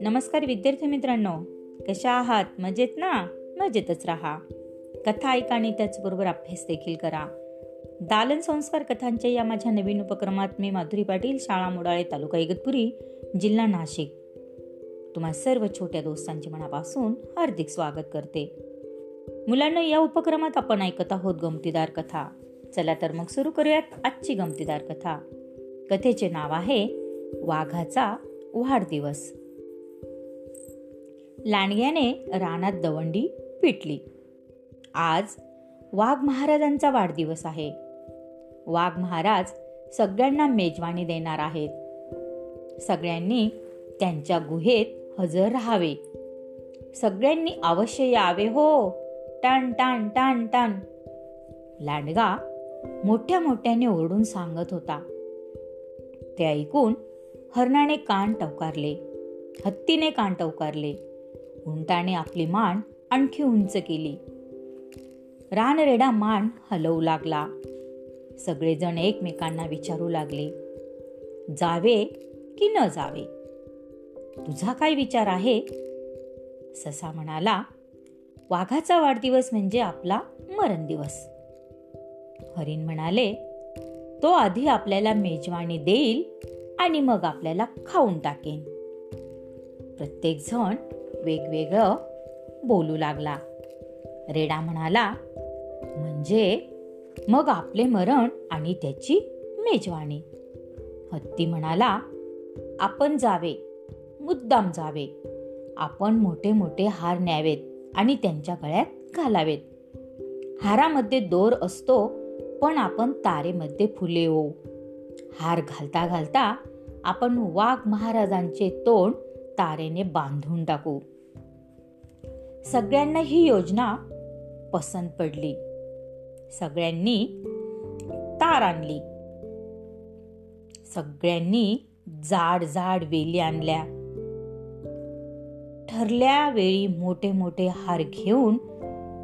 नमस्कार विद्यार्थी मित्रांनो कशा आहात? मजेत ना? मजेतच राहा. कथा ऐका आणि त्याचबरोबर अभ्यास देखील करा. दालन संस्कार कथांच्या या माझ्या नवीन उपक्रमात मी माधुरी पाटील शाळा मोडाळे तालुका इगतपुरी जिल्हा नाशिक. तुम्हा सर्व छोट्या दोस्तांचे मनापासून हार्दिक स्वागत करते. मुलांना या उपक्रमात आपण ऐकत आहोत गमतीदार कथा. चला तर मग सुरू करूयात आजची गमतीदार कथा. कथेचे नाव आहे वाघाचा वाढदिवस लांडग्याने रानात दवंडी पिटली. आज वाघ महाराजांचा वाढदिवस आहे. वाघ महाराज सगळ्यांना मेजवानी देणार आहेत. सगळ्यांनी त्यांच्या गुहेत हजर राहावे. सगळ्यांनी अवश्य यावे हो. टन टन टन टन. लांडगा मोठ्या मोठ्याने ओरडून सांगत होता. ते ऐकून हरणाने कान टवकारले. हत्तीने कान टवकारले. उंटाने आपली मान आणखी उंच केली. रानरेडा मान हलवू लागला. सगळेजण एकमेकांना विचारू लागले. जावे की न जावे? तुझा काय विचार आहे? ससा म्हणाला वाघाचा वाढदिवस म्हणजे आपला मरण दिवस हरिण म्हणाले तो आधी आपल्याला मेजवानी देईल आणि मग आपल्याला खाऊन टाकेन. प्रत्येक जण वेगवेगळं बोलू लागला. रेडा म्हणाला म्हणजे मग आपले मरण आणि त्याची मेजवानी. हत्ती म्हणाला आपण जावे मुद्दाम जावे. आपण मोठे मोठे हार न्यावेत आणि त्यांच्या गळ्यात घालावेत. हारामध्ये दोर असतो पण आपण तारेमध्ये फुले हो. हार घालता घालता आपण वाघ महाराजांचे तोंड तारेने बांधून टाकू. सगळ्यांना ही योजना पसंत पडली. सगळ्यांनी तार आणली. सगळ्यांनी जाड जाड वेली आणल्या. ठरल्या वेळी मोठे मोठे हार घेऊन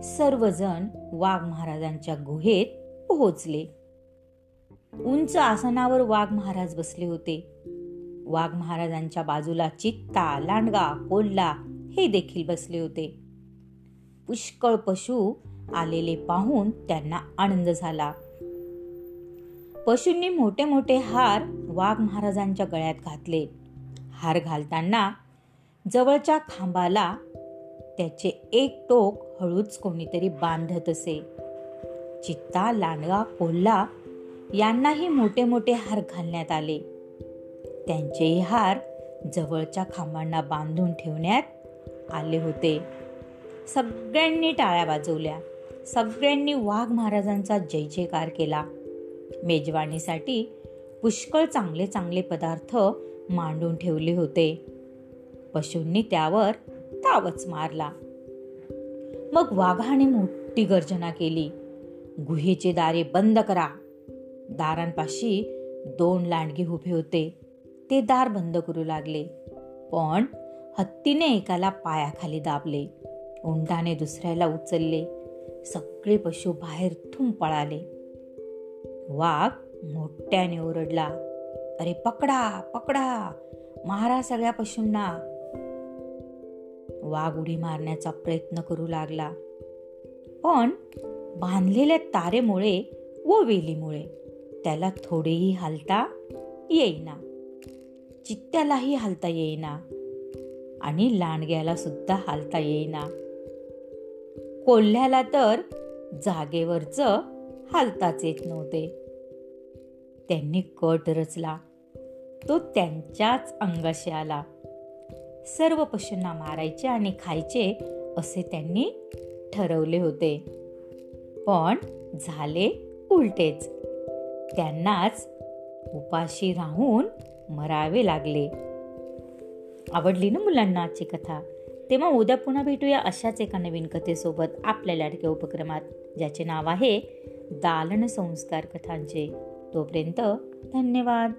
सर्वजण वाघ महाराजांच्या गुहेत पोहोचले. उंच आसनावर वाघ महाराज बसले होते. वाघ महाराजांच्या बाजूला चित्ता लांडगा कोल्हा हे देखील बसले होते. पुष्कळ पशु आलेले पाहून त्यांना आनंद झाला. पशूंनी मोठे मोठे हार वाघ महाराजांच्या गळ्यात घातले. हार घालताना जवळच्या खांबाला त्याचे एक टोक हळूच कोणीतरी बांधत असे. चित्ता लांडगा कोल्हा यांनाही मोठे मोठे हार घालण्यात आले. त्यांचेही हार जवळच्या खांबांना बांधून ठेवण्यात आले होते. सगळ्यांनी टाळ्या वाजवल्या. सगळ्यांनी वाघ महाराजांचा जय जयकार केला. मेजवानीसाठी पुष्कळ चांगले चांगले पदार्थ मांडून ठेवले होते. पशूंनी त्यावर तावच मारला. मग वाघाने मोठी गर्जना केली. गुहेचे दारे बंद करा. दारांपाशी दोन लांडगे उभे होते. ते दार बंद करू लागले. पण हत्तीने एकाला पायाखाली दाबले. उंटाने दुसऱ्याला उचलले. सगळे पशु बाहेर थुम पळाले. वाघ मोठ्याने ओरडला अरे पकडा पकडा मारा सगळ्या पशूंना. वाघ उडी मारण्याचा प्रयत्न करू लागला. पण बांधलेल्या तारेमुळे व वेलीमुळे. त्याला थोडेही हालता येईना. चित्त्यालाही हालता येईना. आणि लांडग्याला सुद्धा हालता येईना. कोल्ह्याला तर जागेवरच हालताच येत नव्हते. त्यांनी कट रचला. तो त्यांच्याच अंगाशी आला. सर्व पशूंना मारायचे आणि खायचे असे त्यांनी ठरवले होते. पण झाले उलटेच. त्यांनाच उपाशी राहून मरावे लागले. आवडली ना मुलांना आजची कथा? तेव्हा उद्या पुन्हा भेटूया अशाच एका नवीन कथेसोबत आपल्या लाडक्या उपक्रमात ज्याचे नाव आहे दालन संस्कार कथांचे. तोपर्यंत धन्यवाद.